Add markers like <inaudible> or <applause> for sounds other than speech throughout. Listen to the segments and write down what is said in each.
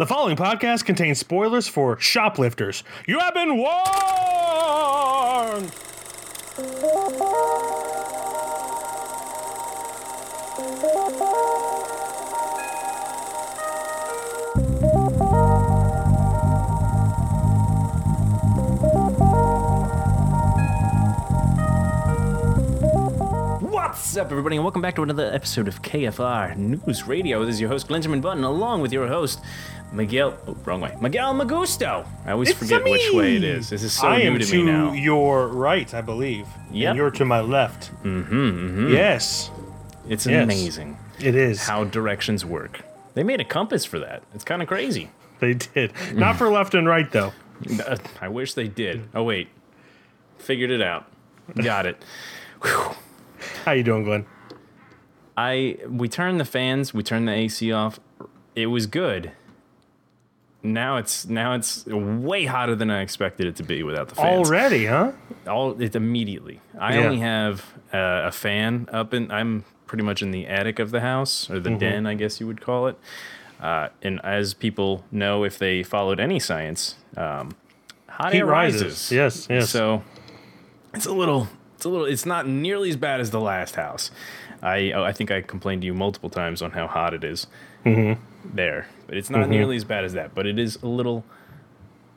The following podcast contains spoilers for shoplifters. You have been warned! What's up, everybody, and welcome back to another episode of KFR News Radio. This is your host, Glenjamin Button, along with your host, Miguel. Oh, wrong way. Miguel Magusto. I always It's forget which way it is. This is so I new am to to me now. your right, I believe. Yep. And you're to my left. Mm-hmm, mm-hmm. Yes, It's Yes. amazing it is. how directions work. They made a compass for that. It's kind of crazy. They did. Not for left and right, though. <laughs> I wish they did. Oh wait, figured it out. Got it. <laughs> Whew. How you doing, Glenn? I we turned the fans, we turned the AC off. It was good. Now it's now it's way hotter than I expected it to be without the fans. Already, huh? All it immediately. I Yeah. only have uh, a fan up in. I'm pretty much in the attic of the house or Mm-hmm. the den, I guess you would call it. Uh, and as people know, if they followed any science, um, hot Heat air rises. rises. Yes, yes. So it's a little. It's a little. It's not nearly as bad as the last house. I oh, I think I complained to you multiple times on how hot it is Mm-hmm. there, but it's not nearly as bad as that. But it is a little,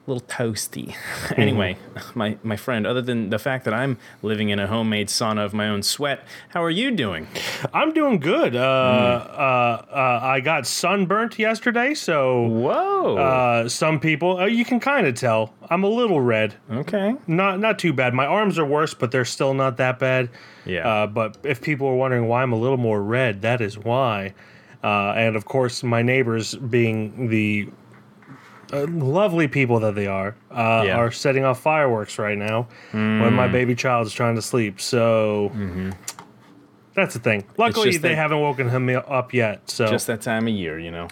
little toasty. <laughs> anyway, my my friend. Other than the fact that I'm living in a homemade sauna of my own sweat, how are you doing? I'm doing good. Uh, Mm. uh, uh, I got sunburnt yesterday, so Whoa. uh, some people, uh, you can kind of tell. I'm a little red. okay. Not not too bad. My arms are worse, but they're still not that bad. Yeah. Uh, but if people are wondering why I'm a little more red, that is why. Uh, and of course, my neighbors, being the uh, lovely people that they are, uh, Yeah. are setting off fireworks right now when my baby child is trying to sleep. So that's the thing. Luckily, they that- haven't woken him up yet. So Just that time of year, you know.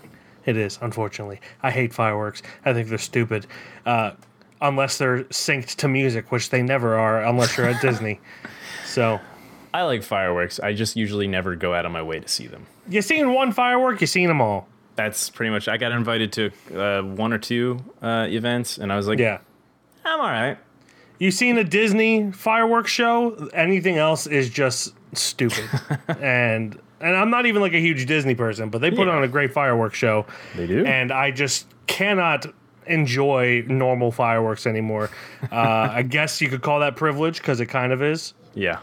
it is, unfortunately. I hate fireworks. I think they're stupid. Uh, unless they're synced to music, which they never are unless you're at <laughs> Disney. So I like fireworks. I just usually never go out of my way to see them. you seen one firework, you seen them all. That's pretty much. I got invited to uh, one or two uh, events, and I was like, Yeah. I'm all right. You seen a Disney fireworks show? Anything else is just stupid. <laughs> and and I'm not even like a huge Disney person, but they put Yeah. on a great fireworks show. They do. And I just cannot enjoy normal fireworks anymore. <laughs> Uh, I guess you could call that privilege because it kind of is. yeah.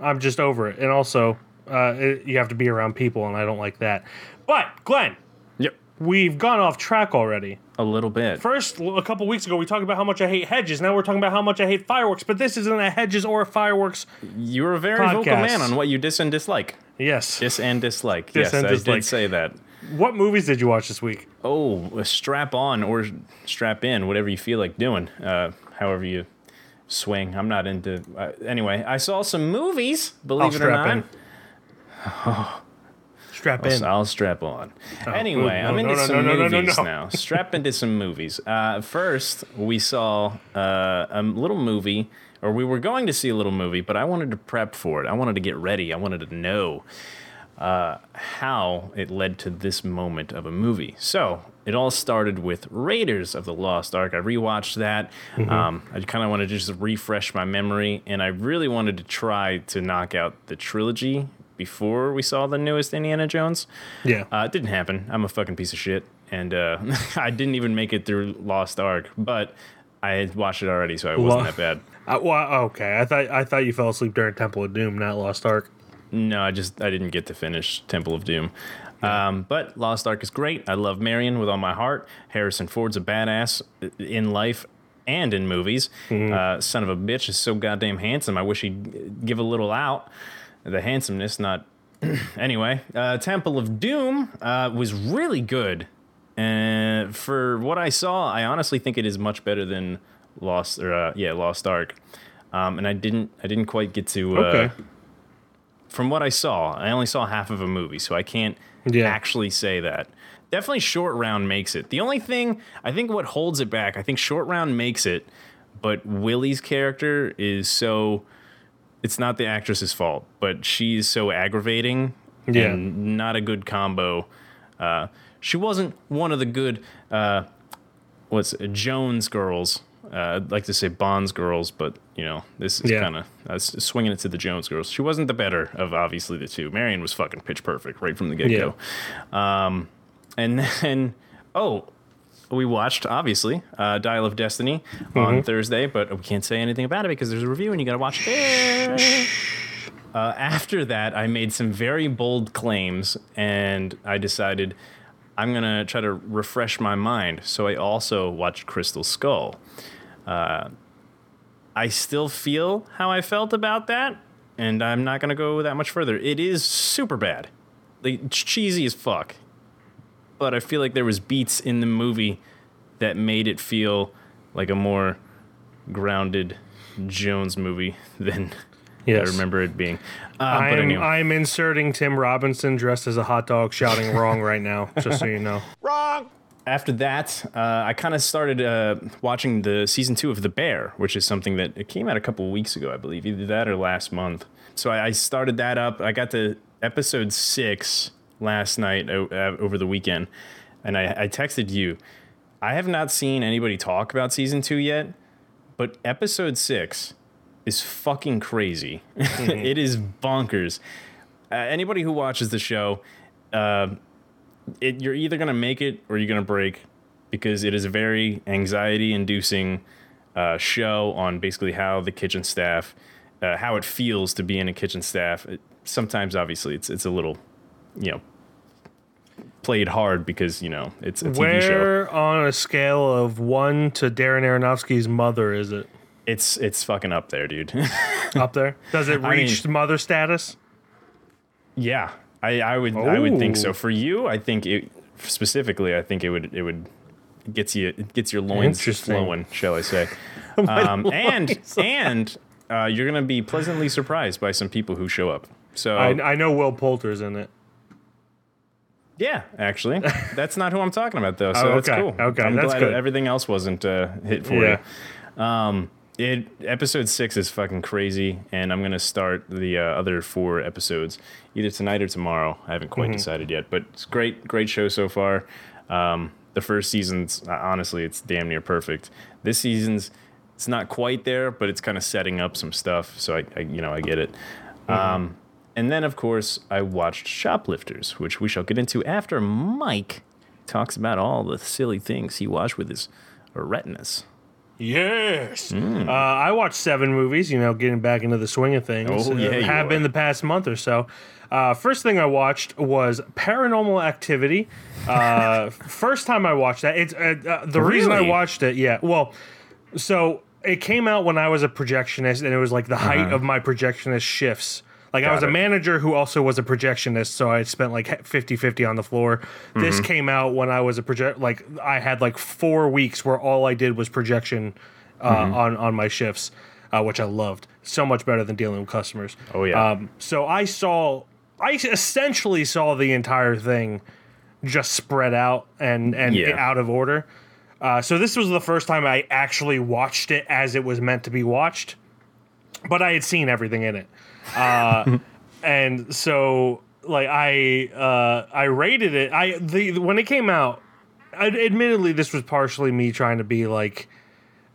I'm just over it. And also, uh, it, you have to be around people, and I don't like that. But Glenn, Yep. we've gone off track already. A little bit. First, a couple weeks ago, we talked about how much I hate hedges. Now we're talking about how much I hate fireworks. But this isn't a hedges or a fireworks. You were a very vocal man on what you dis and dislike. Yes. Dis and dislike. Dis yes, and I dislike. did say that. What movies did you watch this week? Oh, strap on or strap in, whatever you feel like doing. Uh, however you swing. I'm not into. Uh, anyway, I saw some movies. Believe I'll it or strap not. in. Strap I'll, in. I'll strap on. anyway, no, I'm into no, some no, no, movies no. now. Strap into some movies. Uh, first, we saw uh, a little movie, or we were going to see a little movie, but I wanted to prep for it. I wanted to get ready. I wanted to know uh, how it led to this moment of a movie. So it all started with Raiders of the Lost Ark. I rewatched that. Mm-hmm. Um, I kind of wanted to just refresh my memory, and I really wanted to try to knock out the trilogy before we saw the newest Indiana Jones. yeah. Uh, it didn't happen. I'm a fucking piece of shit, and uh, <laughs> I didn't even make it through Lost Ark. But I had watched it already, so it wasn't that bad. Uh, well, okay. I thought I thought you fell asleep during Temple of Doom, not Lost Ark. No, I just I didn't get to finish Temple of Doom. Um, but Lost Ark is great. I love Marion with all my heart. Harrison Ford's a badass in life and in movies. Uh, son of a bitch is so goddamn handsome. I wish he'd give a little out. The handsomeness, not. <clears throat> anyway, uh, Temple of Doom uh, was really good. And for what I saw, I honestly think it is much better than Lost or uh, yeah, Lost Ark. Um, and I didn't I didn't quite get to uh, Okay. from what I saw, I only saw half of a movie, so I can't Yeah. actually say that. Definitely short round makes it. The only thing I think what holds it back, I think short round makes it, but Willie's character is so it's not the actress's fault, but she's so aggravating Yeah. and not a good combo. Uh, She wasn't one of the good, uh, what's it, Jones girls. Uh, I'd like to say Bonds girls, but you know this is Yeah. kind of swinging it to the Jones girls. She wasn't the better of obviously the two. Marion was fucking pitch perfect right from the get go. Um, and <laughs> then oh, we watched obviously uh, Dial of Destiny on Thursday, but we can't say anything about it because there's a review and you got to watch it. Uh, after that, I made some very bold claims, and I decided I'm gonna try to refresh my mind. So I also watched Crystal Skull. Uh, I still feel how I felt about that, and I'm not gonna go that much further. It is super bad, like it's cheesy as fuck. But I feel like there was beats in the movie that made it feel like a more grounded Jones movie <laughs> than Yes. I remember it being. Uh, I but am, anyway, I'm inserting Tim Robinson dressed as a hot dog shouting wrong right now, just so you know. <laughs> after that, uh, I kind of started uh, watching the season two of The Bear, which is something that it came out a couple weeks ago, I believe, either that or last month. So I, I started that up. I got to episode six last night uh, over the weekend, and I, I texted you. I have not seen anybody talk about season two yet, but episode six is fucking crazy. <laughs> it is bonkers. Uh, anybody who watches the show, uh, it, you're either going to make it or you're going to break because it is a very anxiety inducing uh, show on basically how the kitchen staff, uh, how it feels to be in a kitchen staff. It, sometimes, obviously, it's, it's a little, you know, played hard because, you know, it's a TV show. Where on a scale of one to Darren Aronofsky's mother is it? It's, it's fucking up there, dude. <laughs> Up there? Does it I mean- reach mother status? Yeah, I, I would I would think so. For you, I think it specifically. I think it would it would it gets you it gets your loins flowing, shall I say? <laughs> um, and <laughs> and uh, you're gonna be pleasantly surprised by some people who show up. So I, I know Will Poulter's in it. yeah, actually, that's not who I'm talking about though. So <laughs> Oh, that's cool. Okay, I'm that's glad good. everything else wasn't uh, hit for Yeah. you. Um, it episode six is fucking crazy, and I'm gonna start the uh, other four episodes either tonight or tomorrow. I haven't quite Mm-hmm. decided yet, but it's great, great show so far. Um, the first season's uh, honestly, it's damn near perfect. This season's it's not quite there, but it's kind of setting up some stuff. So I, I you know, I get it. Mm-hmm. Um, and then of course I watched Shoplifters, which we shall get into after Mike talks about all the silly things he watched with his retinas. Yes. Hmm. Uh, I watched seven movies, you know, getting back into the swing of things. Oh, yeah, Uh, have been the past month or so. Uh, first thing I watched was Paranormal Activity. Uh, <laughs> first time I watched that, it's uh, uh, the reason I watched it. Yeah, well, so it came out when I was a projectionist, and it was like the height of my projectionist shifts. Like I. Got was a manager who also was a projectionist, so I spent like 50-50 on the floor. Mm-hmm. This came out when I was a project like I had like 4 weeks where all I did was projection uh, Mm-hmm. on on my shifts, uh, which I loved. So much better than dealing with customers. Oh, yeah. Um, so I saw I essentially saw the entire thing just spread out and and Yeah. out of order. Uh, so this was the first time I actually watched it as it was meant to be watched, but I had seen everything in it, uh, <laughs> and so like I uh, I rated it. I the when it came out, I, admittedly this was partially me trying to be like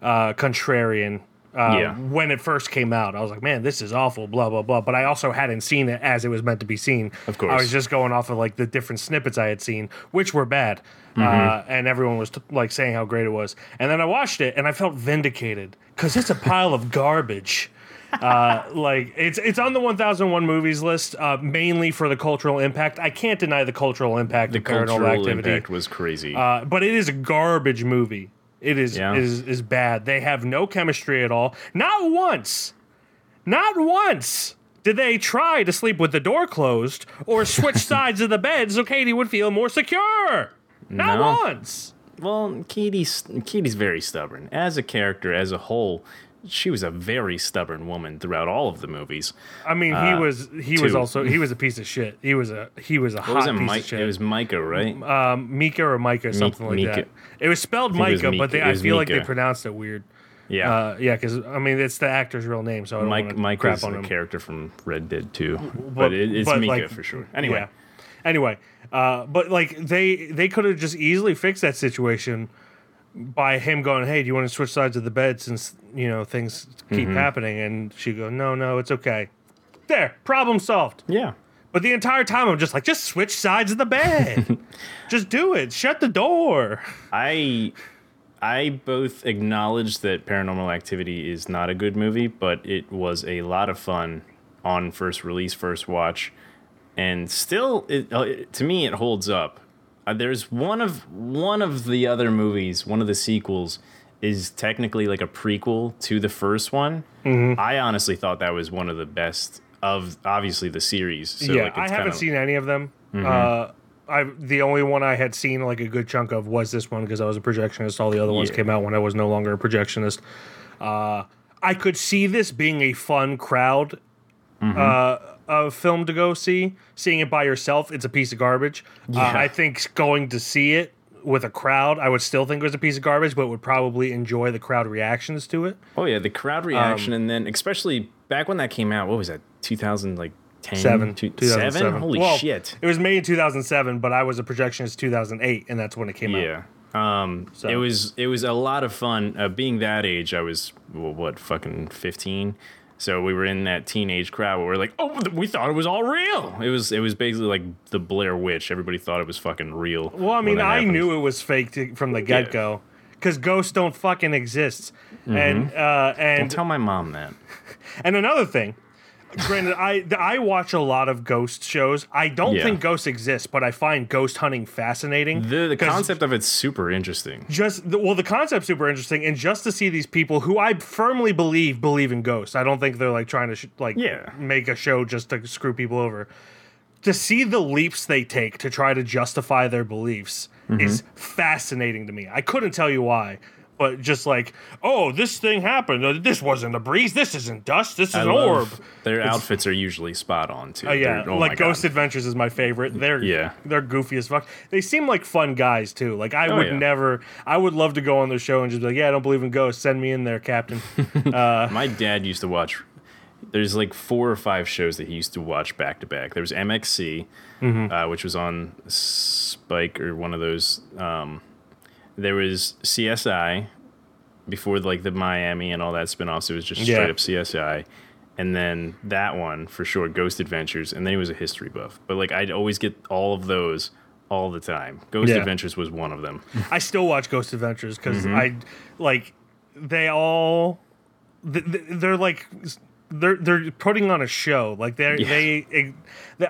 uh, contrarian. Uh, Yeah. When it first came out, I was like, "Man, this is awful." Blah blah blah. But I also hadn't seen it as it was meant to be seen. Of course, I was just going off of like the different snippets I had seen, which were bad, uh, Mm-hmm. and everyone was t- like saying how great it was. And then I watched it, and I felt vindicated because it's a pile of garbage. Uh, like it's it's on the 1001 movies list, uh, mainly for the cultural impact. I can't deny the cultural impact The of Paranormal cultural Activity, impact was crazy. uh, but it is a garbage movie. It is Yeah. is is bad. They have no chemistry at all. Not once. Not once did they try to sleep with the door closed or switch <laughs> sides of the bed so Katie would feel more secure. Not No. once. well, Katie's Katie's very stubborn as a character, as a whole. She was a very stubborn woman throughout all of the movies. I mean, he was he was also he was a piece of shit. He was a he was a What hot was it, piece Mike? of shit. It was Micah, right? um, Mika or Micah, something like Mika. that. It was spelled Micah, but they, I feel like they pronounced it weird. yeah. Uh, yeah, because I mean it's the actor's real name, so I don't Mike Mike crap is on a him. character from Red Dead 2, but, it, it's but, Mika like, for sure. Anyway, Anyway, uh, but like they they could have just easily fixed that situation by him going, "Hey, do you want to switch sides of the bed since you know things keep happening?" And she go, "No, no, it's okay." There, problem solved. Yeah. But the entire time I'm just like, just switch sides of the bed. <laughs> just do it. Shut the door. I I both acknowledge that Paranormal Activity is not a good movie, but it was a lot of fun on first release, first watch, and still, it, uh, it- to me, it holds up. Uh, there's one of one of the other movies, one of the sequels, is technically like a prequel to the first one. Mm-hmm. I honestly thought that was one of the best of obviously the series. So yeah, like, I haven't kinda- seen any of them. Uh, I the only one I had seen like a good chunk of was this one because I was a projectionist. All the other ones Yeah. came out when I was no longer a projectionist. Uh, I could see this being a fun crowd Mm-hmm. uh, of film to go see. Seeing it by yourself, it's a piece of garbage. Uh, I think going to see it with a crowd, I would still think it was a piece of garbage, but would probably enjoy the crowd reactions to it. Oh yeah, the Um, crowd reaction, and then especially back when that came out. What was that? Two thousand like ten, Seven, Two- 2007. seven? Holy Well, shit! It was made in 2007, but I was a projectionist 2008, and that's when it came out. Yeah. Um, So- it was it was a lot of fun. Uh, being that age, I was well, what fucking fifteen. So we were in that teenage crowd where we're like, oh, we thought it was all real. It was it was basically like the Blair Witch. Everybody thought it was fucking real. Well, I mean, I happened. knew it was fake to, from the get go, because ghosts don't fucking exist. And uh, Don't and tell my mom that. <laughs> and another thing, granted, I I watch a lot of ghost shows. I don't Yeah. think ghosts exist, but I find ghost hunting fascinating. The the concept of it's super interesting. just the, well, the concept's super interesting, and just to see these people who I firmly believe believe in ghosts. I don't think they're like trying to sh- like Yeah. make a show just to screw people over. To see the leaps they take to try to justify their beliefs Mm-hmm. is fascinating to me. I couldn't tell you why, but just like, oh, this thing happened. Uh, This wasn't a breeze. This isn't dust. This is I an orb. Their outfits are usually spot on too. Oh yeah, oh like God. Ghost Adventures is my favorite. They're Yeah. they're goofy as fuck. They seem like fun guys too. Like I Oh, would yeah. never. I would love to go on their show and just be like, yeah, I don't believe in ghosts. Send me in there, Captain. <laughs> My dad used to watch. There's like four or five shows that he used to watch back to back. There was MXC, Mm-hmm. uh, which was on Spike or one of those. Um, there was CSI before like the Miami and all that spinoffs. It was just Yeah. straight up CSI, and then that one for sure, Ghost Adventures, and then he was a history buff. But like I'd always get all of those all the time. Ghost Yeah. Adventures was one of them. I still watch Ghost Adventures because Mm-hmm. I like they all th- th- they're like they're they're putting on a show like they're Yeah. they, they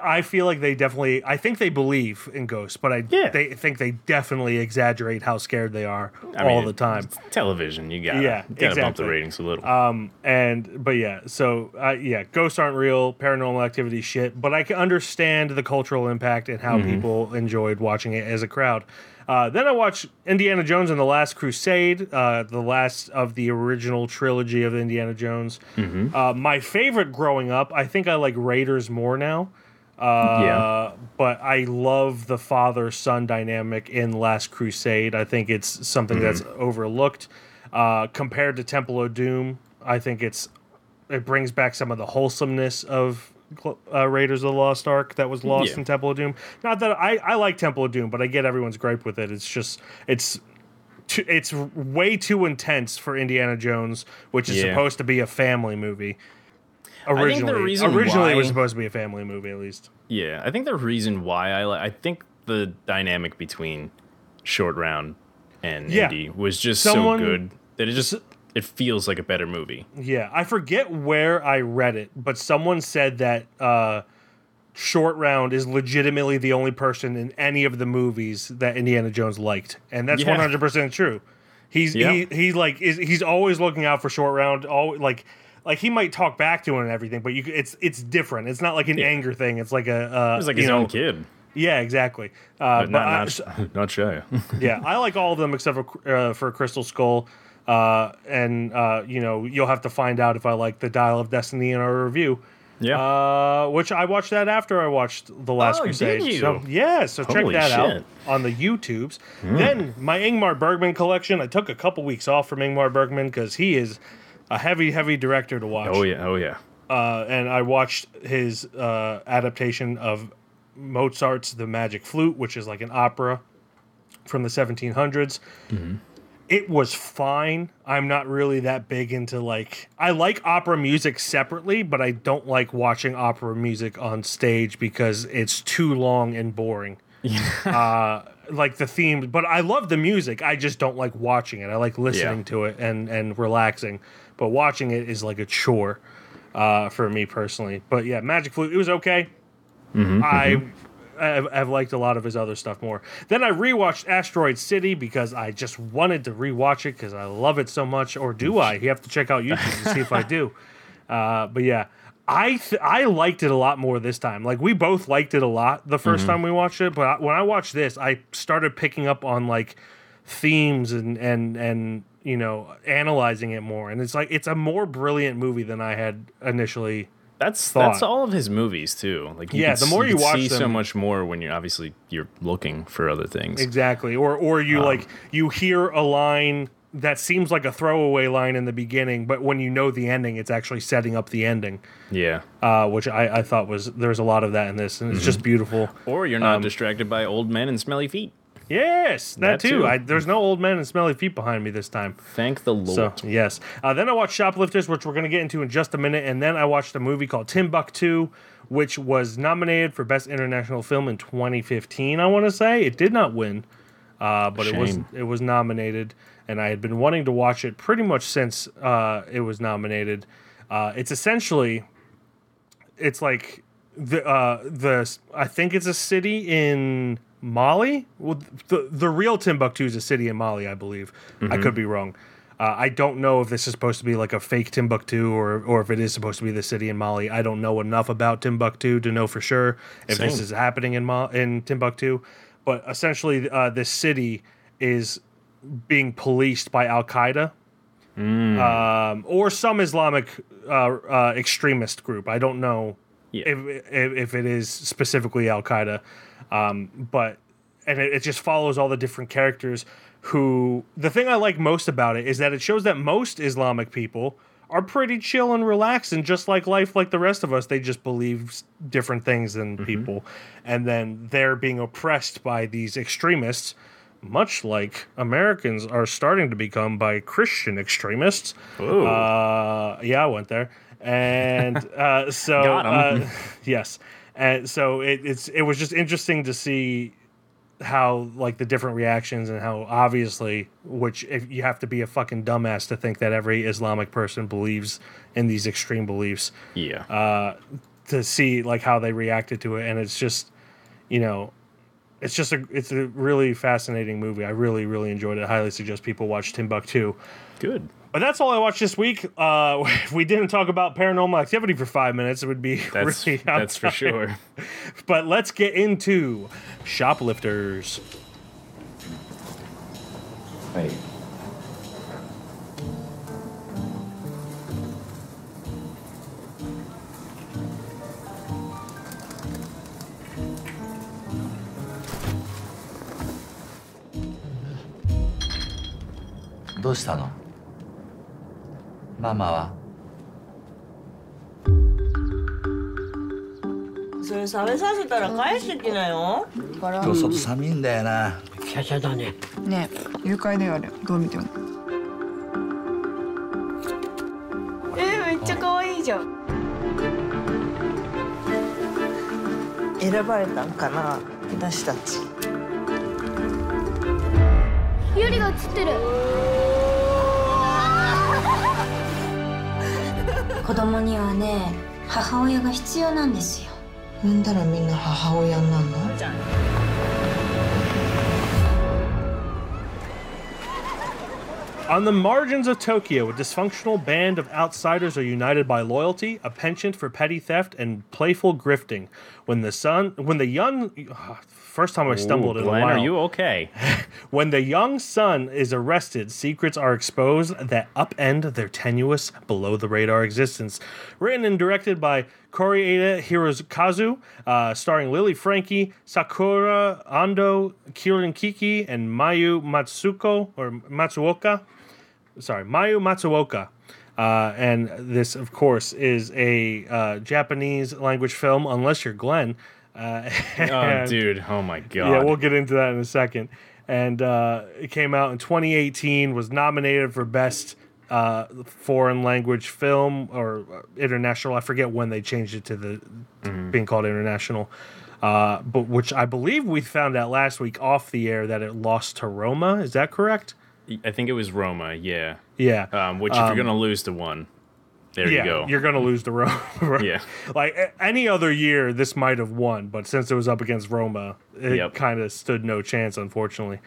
I feel like they definitely I think they believe in ghosts but I Yeah. they think they definitely exaggerate how scared they are I all mean, the time it's Television, you gotta, Yeah, you gotta bump the exactly. ratings a little. um and but yeah so uh, yeah ghosts aren't real paranormal activity shit but I can understand the cultural impact and how people enjoyed watching it as a crowd uh, then I watched Indiana Jones and the Last Crusade, uh, the last of the original trilogy of Indiana Jones. Uh, my favorite growing up, I think I like Raiders more now. Uh, Yeah. But I love the father son dynamic in Last Crusade. I think it's something that's overlooked. Uh, compared to Temple of Doom, I think it's it brings back some of the wholesomeness of uh, Raiders of the Lost Ark that was lost Yeah. in Temple of Doom. Not that I, I like Temple of Doom, but I get everyone's gripe with it. It's just it's too, it's way too intense for Indiana Jones, which is Yeah. supposed to be a family movie. think the Originally, reason originally it was supposed to be a family movie at least. Yeah, I think the reason why I like, I think the dynamic between Short Round and Yeah. Indy was just Someone- so good that it just it feels like a better movie. Yeah, I forget where I read it, but someone said that uh, Short Round is legitimately the only person in any of the movies that Indiana Jones liked, and that's one hundred percent true. He's Yeah. he he like is he's always looking out for Short Round. All like like he might talk back to him and everything, but you it's it's different. It's not like an anger thing. It's like a uh, It was like his know, own kid, Yeah, exactly. Uh, but but not I- not, <laughs> not shy. <laughs> yeah, I like all of them except for uh, for Crystal Skull. Uh, and uh, you know, you'll have to find out if I like the Dial of Destiny in our review. yeah, Uh, which I watched that after I watched The Last Oh, Crusade. did you? So yeah, so check that out shit. Hmm. on the YouTubes. Then my Ingmar Bergman collection. I took a couple weeks off from Ingmar Bergman because he is a heavy, heavy director to watch. oh yeah, oh yeah. Uh, and I watched his uh, adaptation of Mozart's The Magic Flute, which is like an opera from the 1700s. It was fine. I'm not really that big into like I like opera music separately, but I don't like watching opera music on stage because it's too long and boring. uh, like the theme, but I love the music. I just don't like watching it. I like listening Yeah. to it and and relaxing, but watching it is like a chore uh, for me personally. But yeah, Magic Flute, it was okay. I I've, I've liked a lot of his other stuff more. Then I rewatched Asteroid City because I just wanted to rewatch it because I love it so much. Or do I? You have to check out YouTube to see if I do. <laughs> Uh, but yeah, I th- I liked it a lot more this time. Like we both liked it a lot the 1st time we watched it, but I, when I watched this, I started picking up on like themes and and and you know analyzing it more. And it's like it's a more brilliant movie than I had initially That's thought. that's all of his movies too. Like you Yeah, can the more s- you watch see so much more when you're obviously you're looking for other things. Exactly. Or or you like you hear a line that seems like a throwaway line in the beginning, but when you know the ending, it's actually setting up the ending. Yeah. Uh, which I, I thought was there's a lot of that in this, and it's just beautiful. Or you're Um, not distracted by old men and smelly feet. Yes, that, That too. too. I, there's no old men and smelly feet behind me this time. Thank the Lord. So yes. Uh, then I watched Shoplifters, which we're going to get into in just a minute, and then I watched a movie called Timbuktu, which was nominated for Best International Film in 2015. I want to say it did not win, uh, but it was it was nominated, and I had been wanting to watch it pretty much since uh, it was nominated. Uh, it's essentially, it's like the uh, the I think it's a city in Mali. Well, the the real Timbuktu is a city in Mali, I believe. I could be wrong. Uh, I don't know if this is supposed to be like a fake Timbuktu or or if it is supposed to be the city in Mali. I don't know enough about Timbuktu to know for sure if this is happening in Ma- in Timbuktu. But essentially, uh, this city is being policed by Al Qaeda um, or some Islamic uh, uh, extremist group. I don't know Yeah. if, if if it is specifically Al Qaeda, um, but and it, it just follows all the different characters. Who the thing I like most about it is that it shows that most Islamic people are pretty chill and relaxed and just like life like the rest of us they just believe different things than people. And then they're being oppressed by these extremists much like Americans are starting to become by Christian extremists. Uh, yeah, I went there, and uh, <laughs> so uh, <laughs> yes, and so it, it's it was just interesting to see how like the different reactions and how obviously which if you have to be a fucking dumbass to think that every Islamic person believes in these extreme beliefs yeah. uh, to see like how they reacted to it, and it's just, you know, it's just a it's a really fascinating movie. I really really enjoyed it. I highly suggest people watch Timbuktu. Good. But that's all I watched this week. Uh, if <laughs> we didn't talk about paranormal activity for five minutes, it would be <laughs> that's, really. That's for sure. <laughs> but let's get into shoplifters. Hey. どうしたの?ママは。それ食べさせたら返してきなよ。今日外寒いんだよな。シャシャだね。ねえ誘拐だよあれどう見ても。えめっちゃ可愛いじゃん。選ばれたんかな私たち。ユリが映ってる子供にはね母親が必要なんですよ。産んだらみんな母親になるの？On the margins of Tokyo, a dysfunctional band of outsiders are united by loyalty, a penchant for petty theft, and playful grifting. When the son, when the young, <sighs> first time I stumbled Ooh, in a while. are you okay? <laughs> When the young son is arrested, secrets are exposed that upend their tenuous, below the radar existence. Written and directed by Kore-eda Hirokazu, uh, starring Lily Franky, Sakura Ando, Kirin Kiki, and Mayu Matsuko or Matsuoka. Sorry, Mayu Matsuoka. Uh, and this, of course, is a uh, Japanese language film, unless you're Glenn. Uh, <laughs> Oh, dude. Oh my god. Yeah, we'll get into that in a second. And uh, it came out in 2018. Was nominated for best uh, foreign language film or uh, international. I forget when they changed it to the being called international. Uh, but which I believe we found out last week off the air that it lost to Roma. Is that correct? I think it was Roma. Yeah. Yeah. Um, which if you're gonna lose to one, there yeah, you go. You're gonna lose to Roma. <laughs> Yeah. like any other year, this might have won, but since it was up against Roma, it Yep. kind of stood no chance, unfortunately.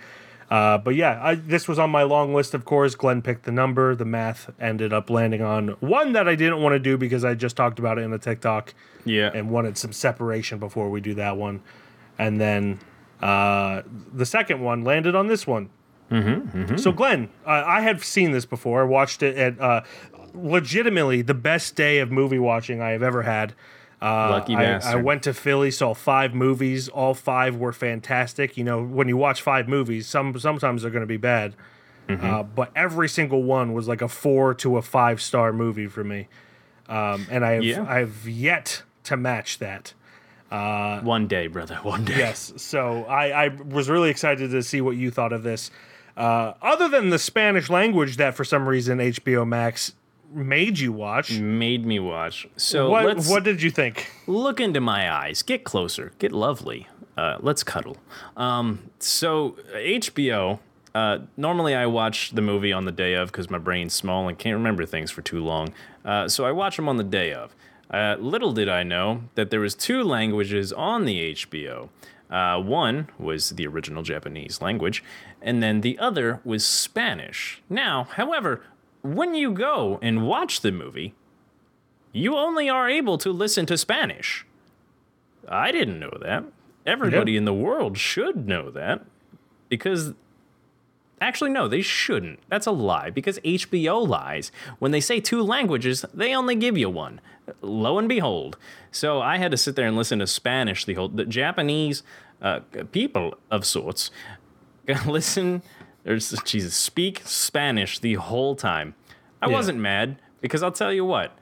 Uh, but yeah, I, this was on my long list. Of course, Glenn picked the number. The math ended up landing on one that I didn't want to do because I just talked about it in the TikTok yeah. and wanted some separation before we do that one. And then uh, the second one landed on this one. Mm-hmm, So, Glenn, uh, I had seen this before. I watched it at uh, legitimately the best day of movie watching I have ever had. Uh, Lucky I, I went to Philly, saw five movies. All five were fantastic. You know, when you watch five movies, some sometimes they're going to be bad, Mm-hmm. uh, but every single one was like a four to a five star movie for me. Um, and I've Yeah. I've yet to match that. one day, brother. One day. Yes. So I, I was really excited to see what you thought of this. Uh, other than the Spanish language that for some reason HBO Max made you watch, Made me watch. So what let's what did you think? look into my eyes. Get closer. Get lovely. Uh, let's cuddle. Um, so HBO. Uh, normally, I watch the movie on the day of because my brain's small and can't remember things for too long. Uh, so I watch them on the day of. Uh, little did I know that there was two languages on the HBO. Uh, one was the original Japanese language, and then the other was Spanish. Now, however, when you go and watch the movie, you only are able to listen to Spanish. I didn't know that. Everybody in the world should know that because actually no, they shouldn't. That's a lie because HBO lies. When they say two languages, they only give you one. Lo and behold. So I had to sit there and listen to Spanish the whole the Japanese uh, people of sorts <laughs> listen or Jesus speak Spanish the whole time. I Yeah. wasn't mad because I'll tell you what,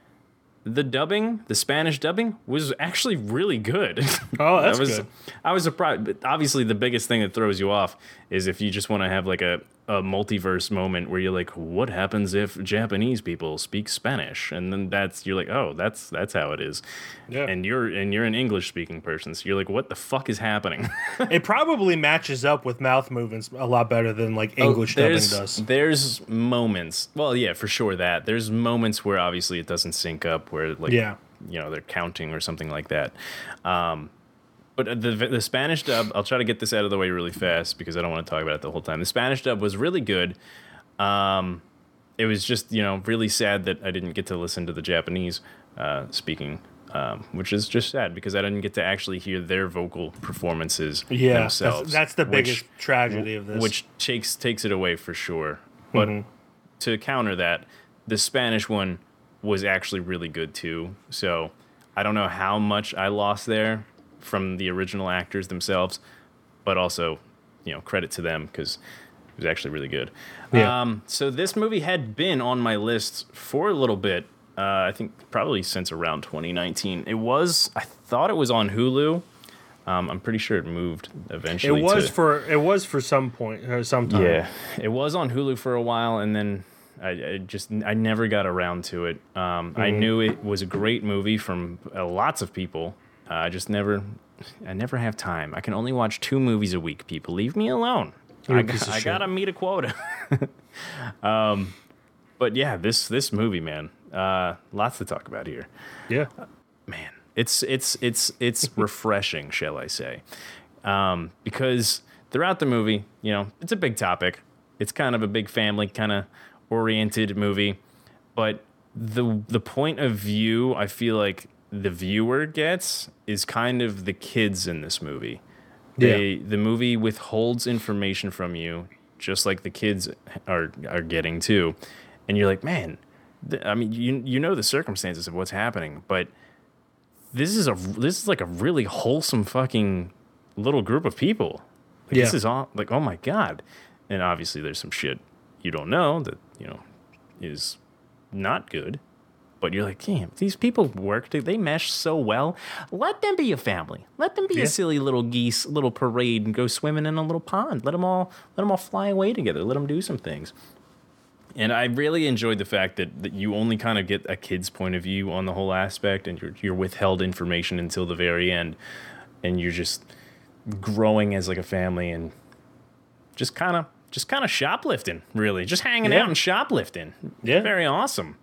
the dubbing, the Spanish dubbing, was actually really good. <laughs> Oh, that's I was, good. I was surprised. But obviously, the biggest thing that throws you off is if you just want to have like a, a multiverse moment where you're like, what happens if Japanese people speak Spanish? And then that's you're like, oh, that's that's how it is. Yeah. And you're and you're an English speaking person, so you're like, what the fuck is happening? <laughs> It probably matches up with mouth movements a lot better than like English Oh, there's, does. There's moments. Well, yeah, for sure that. There's moments where obviously it doesn't sync up where like Yeah. you know, they're counting or something like that. Um but the the Spanish dub, I'll try to get this out of the way really fast because I don't want to talk about it the whole time. The Spanish dub was really good. Um it was just, you know, really sad that I didn't get to listen to the Japanese uh, speaking um, which is just sad because I didn't get to actually hear their vocal performances Yeah, that's, themselves. that's the which- biggest tragedy of this. which takes takes it away for sure. But Mhm. to counter that, the Spanish one was actually really good too. So I don't know how much I lost there from the original actors themselves, but also, you know, credit to them because it was actually really good. Yeah. Um, so this movie had been on my list for a little bit. Uh, I think probably since around 2019. It was. I thought it was on Hulu. Um, I'm pretty sure it moved eventually. it was to, for it was for some point or some time. yeah, it was on Hulu for a while, and then I, I just I never got around to it. Um, I knew it was a great movie from uh, lots of people. Uh, I just never, I never have time. I can only watch two movies a week. People, leave me alone. You're I, of I gotta meet a quota. <laughs> um, but yeah, this this movie, man, uh, lots to talk about here Yeah. man, it's it's it's it's <laughs> refreshing, shall I say? Um, because throughout the movie, you know, it's a big topic. It's kind of a big family kind of oriented movie, but the the point of view I feel like the viewer gets is kind of the kids in this movie. They the movie withholds information from you, just like the kids are are getting too, and you're like, man, th- I mean, you you know the circumstances of what's happening, but this is a this is like a really wholesome fucking little group of people. Like, This is all like, oh my god, and obviously there's some shit you don't know that you know is not good, but you're like, damn, these people work. They mesh so well. Let them be a family. Let them be Yeah. a silly little geese, little parade, and go swimming in a little pond. Let them all let them all fly away together. Let them do some things. And I really enjoyed the fact that, that you only kind of get a kid's point of view on the whole aspect, and you're you're withheld information until the very end, and you're just growing as like a family and just kind of just kind of shoplifting, really, just hanging Yeah. out and shoplifting. Yeah. very awesome.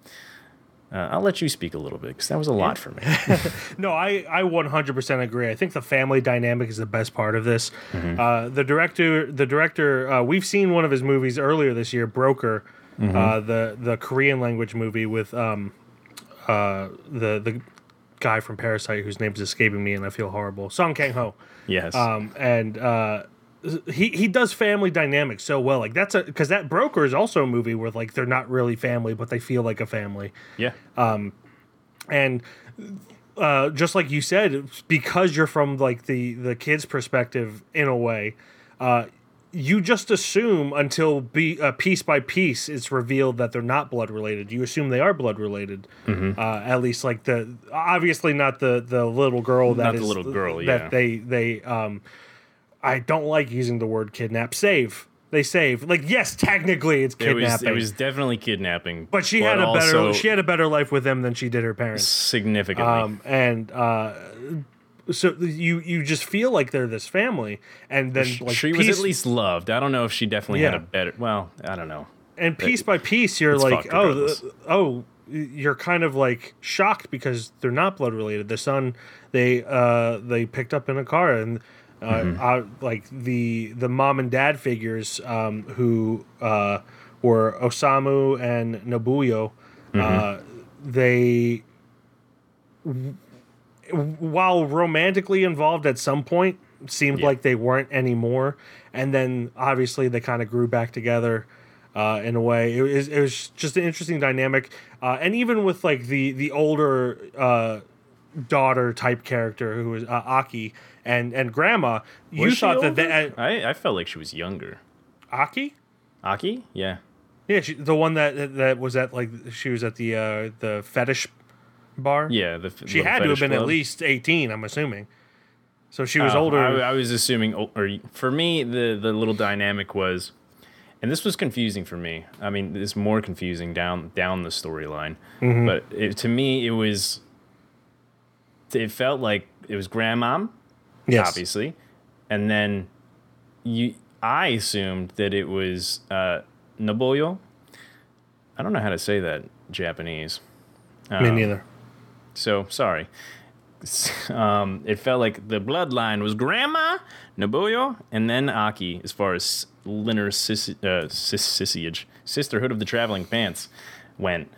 Uh, I'll let you speak a little bit because that was a lot for me. <laughs> No, I, I 100% agree. I think the family dynamic is the best part of this. Mm-hmm. Uh, the director, the director, uh, we've seen one of his movies earlier this year, Broker, Mm-hmm. uh, the the Korean language movie with um, uh, the the guy from Parasite whose name is escaping me, and I feel horrible. Song Kang Ho. yes, Um, and uh, he he does family dynamics so well. Like that's a because that Broker is also a movie where like they're not really family, but they feel like a family yeah, and uh, just like you said, because you're from like the the kid's perspective in a way, uh, you just assume until be uh, piece by piece it's revealed that they're not blood related. You assume they are blood related. Mm-hmm. Uh, at least like the obviously not the the little girl that Not the little girl, that yeah. they they um. I don't like using the word kidnap. Save. They save. Like yes, technically it's it kidnapping. was it was definitely kidnapping, but she had a better she had a better life with them than she did her parents. significantly. um, and uh, so you you just feel like they're this family, and then like she was piece, at least loved. I don't know if she definitely had a better. Well, I don't know. and piece by piece, you're like, oh, oh, you're kind of like shocked because they're not blood related. The son they uh they picked up in a car and. Uh, Mm-hmm. uh, like the the mom and dad figures um, who uh, were Osamu and Nobuyo, uh, Mm-hmm. they while romantically involved at some point, seemed Yeah. like they weren't anymore. And then obviously they kind of grew back together uh, in a way. It was, it was just an interesting dynamic. Uh, and even with like the the older uh, daughter type character who was uh, Aki and and grandma, you Was she thought that older? they, uh, I I felt like she was younger. Aki. Aki, yeah, Yeah, she, the one that that was at like she was at the uh, the fetish bar. yeah. The she had to have been at least eighteen. I'm assuming. So she was older. Oh, I, I was assuming, or for me, the the little dynamic was, and this was confusing for me. I mean, it's more confusing down down the storyline, Mm-hmm. but it, to me, it was. It felt like it was grandmom, yes. obviously, and then you. I assumed that it was uh, Naboyo. I don't know how to say that Japanese. Me Um, neither. so sorry. <laughs> Um, it felt like the bloodline was Grandma Nobuyo and then Aki, as far as linear sis, uh, sis, sissage, sisterhood of the traveling pants went.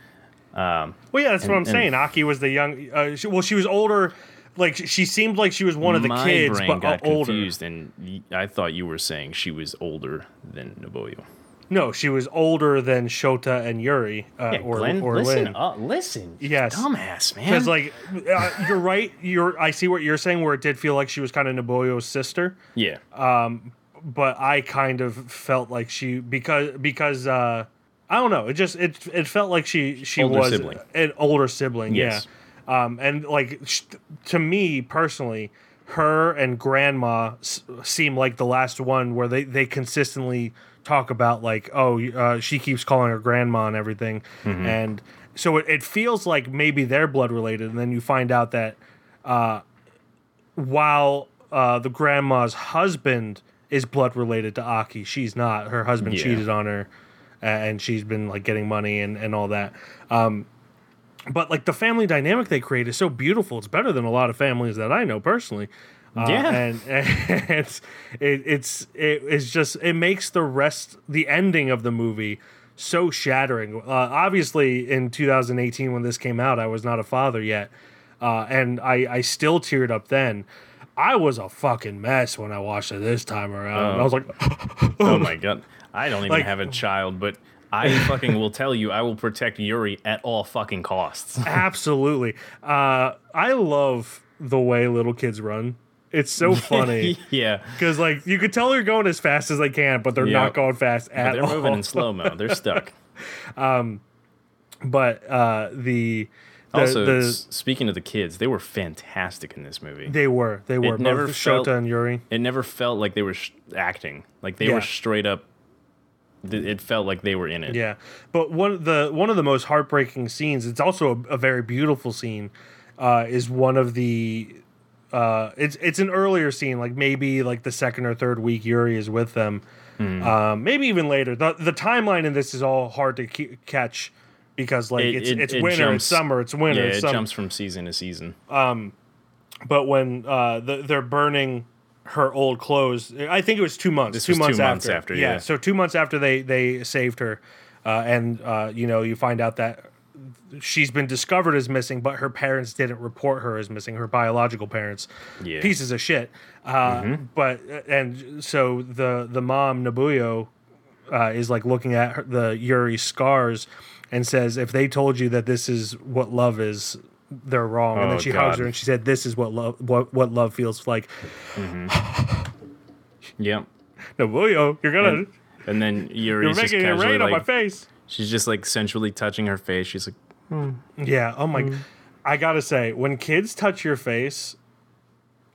Well, yeah, that's what I'm and- saying. Aki was the young. Uh, she, well, she was older. Like she seemed like she was one of the My kids, brain but got uh, older. confused, and I thought you were saying she was older than Nobuyo. No, she was older than Shota and Yuri, uh, Yeah, or Glenn, or listen Lynn. up, listen. Yes. dumbass man. Because like, uh, you're right. You're. I see what you're saying. Where it did feel like she was kind of Naboyo's sister, yeah, Um, but I kind of felt like she because because uh, I don't know. It just it it felt like she she Older was sibling. an older sibling. Yes. Yeah. Um, and like sh- to me personally, her and grandma s- seem like the last one where they they consistently talk about like oh uh, she keeps calling her grandma and everything, Mm-hmm. and so it, it feels like maybe they're blood related, and then you find out that while uh, the grandma's husband is blood related to Aki, she's not. Her husband Yeah. cheated on her, uh, and she's been like getting money and, and all that. Um, but like the family dynamic they create is so beautiful. It's better than a lot of families that I know personally. Uh, Yeah. and, <laughs> and it's it, it's it, it's just it makes the rest the ending of the movie so shattering. Uh, obviously, in 2018 when this came out, I was not a father yet, uh, and I I still teared up then. I was a fucking mess when I watched it this time around. I was like, <laughs> oh my god, I don't even Like- have a child, but I <laughs> fucking will tell you, I will protect Yuri at all fucking costs. <laughs> absolutely. Uh, I love the way little kids run. It's so <laughs> funny. yeah. Because like you could tell they're going as fast as they can, but they're Yeah. not going fast at they're all. moving in slow mo. They're stuck. but uh, the The- Also, the- speaking of the kids, they were fantastic in this movie. they were they were never both felt- Shota and Yuri. it never felt like they were sh- acting. Like they Yeah. were straight up. Th- It felt like they were in it. Yeah, but one of the one of the most heartbreaking scenes. It's also a, a very beautiful scene. Uh, is one of the. Uh, it's it's an earlier scene, like maybe like the second or third week Yuri is with them, Hmm. um, maybe even later. the The timeline in this is all hard to catch because like It- it's it- it's it winter, jumps- it's summer, it's winter. Yeah, it's it summer. jumps from season to season. Um, But when uh, the, they're burning her old clothes, I think it was two months. This two was two months months after. after, yeah. So two months after they they saved her, uh, and uh, you know you find out that she's been discovered as missing, but her parents didn't report her as missing. Her biological parents, Yeah. pieces of shit. Uh, But and so the the mom Nobuyo uh, is like looking at her, the Yuri scars and says, "If they told you that this is what love is, they're wrong." and then Oh, she hugs God. her and she said, "This is what love what what love feels like." Mm-hmm. <laughs> Yep. Nobuyo, you're gonna And, and then you're Yuri's just making it casually rain on my face. she's just like sensually touching her face. She's like, hmm. Yeah. Oh my. Hmm. I gotta say, when kids touch your face,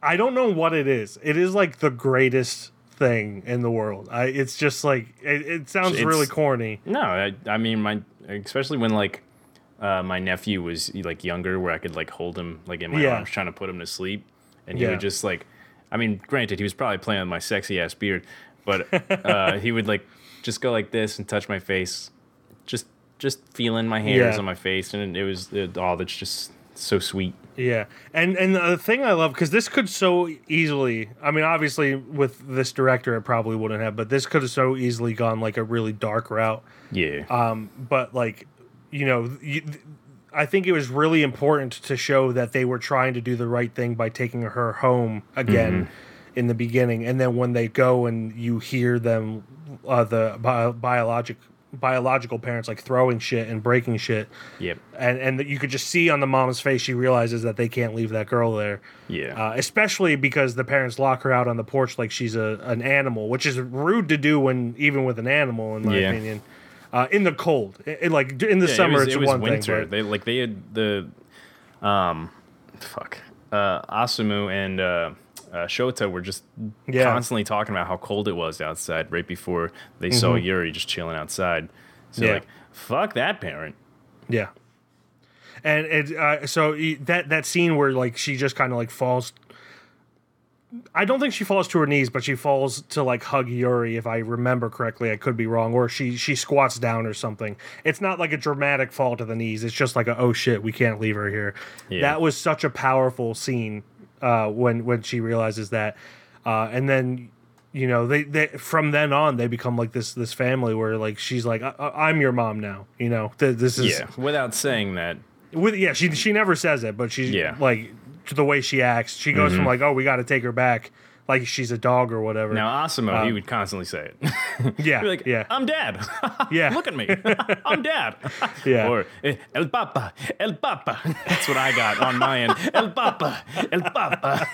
I don't know what it is. It is like the greatest thing in the world. I. It's just like it, it sounds It's- really corny. no, I, I mean my, especially when like, uh, my nephew was like younger, where I could like hold him like in my Yeah. arms, trying to put him to sleep, and he Yeah. would just like, I mean, granted, he was probably playing with my sexy ass beard, but <laughs> uh, he would like just go like this and touch my face, just just feeling my hairs Yeah. on my face, and it was it, oh, that's just so sweet. Yeah, and and the thing I love because this could so easily. I mean, obviously with this director, it probably wouldn't have, but this could have so easily gone like a really dark route. Yeah. Um, but like, you know, you, I think it was really important to show that they were trying to do the right thing by taking her home again in the beginning, and then when they go and you hear them, uh, the bio- biologic biological parents like throwing shit and breaking shit yep. and and you could just see on the mom's face she realizes that they can't leave that girl there Yeah. uh, especially because the parents lock her out on the porch like she's a an animal which is rude to do when even with an animal in my Yeah. opinion uh, in the cold I- I- like in the Yeah, summer it was, it's it was one winter. thing They like they had the, um, fuck, uh, Osamu and uh, uh, Shota were just Yeah. constantly talking about how cold it was outside right before they saw Yuri just chilling outside. So Mm-hmm. Yeah. like, fuck that parent. Yeah, and it uh, so that that scene where like she just kind of like falls. I don't think she falls to her knees, but she falls to like hug Yuri. If I remember correctly, I could be wrong, or she she squats down or something. It's not like a dramatic fall to the knees. It's just like a oh shit, we can't leave her here. Yeah. That was such a powerful scene uh, when when she realizes that, uh, and then you know they, they from then on they become like this this family where like she's like I, I'm your mom now. You know Th- this is Yeah, without saying that. with yeah she she never says it but she's Yeah. like to the way she acts she goes from like oh we got to take her back like she's a dog or whatever Now Osamu, he Um, would constantly say it. <laughs> yeah <laughs> like, yeah I'm dad. <laughs> Yeah. Look at me. I'm dad. Yeah. Or eh, El Papa, El Papa. That's what I got on my end. El Papa, El Papa.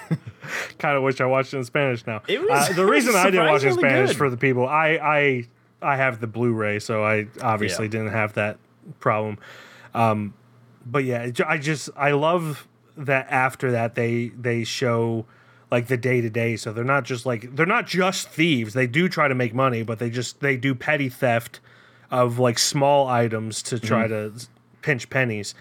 kind of wish I watched it in Spanish now It was- uh, the reason I didn't watch it in Spanish good. for the people I I I have the Blu-ray so I obviously Yeah. didn't have that problem um but yeah I just I love that after that they they show like the day to day so they're not just like they're not just thieves they do try to make money but they just they do petty theft of like small items to try to pinch pennies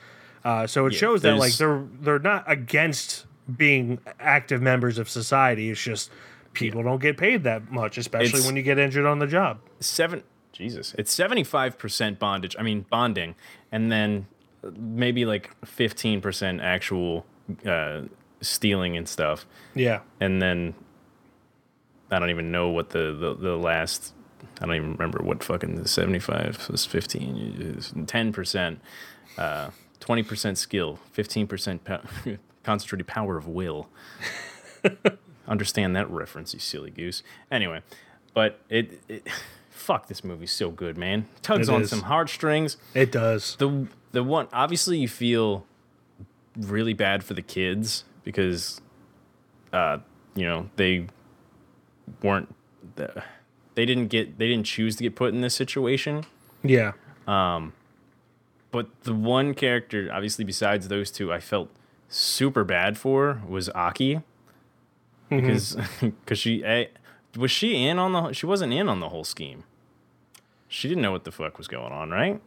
uh, so it Mm-hmm. Yeah, shows that like they're they're not against being active members of society it's just people don't get paid that much especially It's- when you get injured on the job Seven. Jesus, it's seventy five percent bondage. I mean bonding, and then maybe like fifteen percent actual uh, stealing and stuff, yeah and then I don't even know what the the, the last. I don't even remember what fucking the seventy five was fifteen. Ten percent, uh, twenty percent skill, fifteen percent po- <laughs> concentrated power of will. <laughs> Understand that reference, you silly goose. Anyway, but it, it <sighs> fuck this movie's so good, man. Tugs It on is. some heartstrings. it does The the one obviously you feel really bad for the kids because uh you know they weren't the, they didn't get they didn't choose to get put in this situation yeah um but the one character, obviously besides those two, I felt super bad for was Aki Mm-hmm. because <laughs> because she eh, was she in on the she wasn't in on the whole scheme. She didn't know what the fuck was going on, right?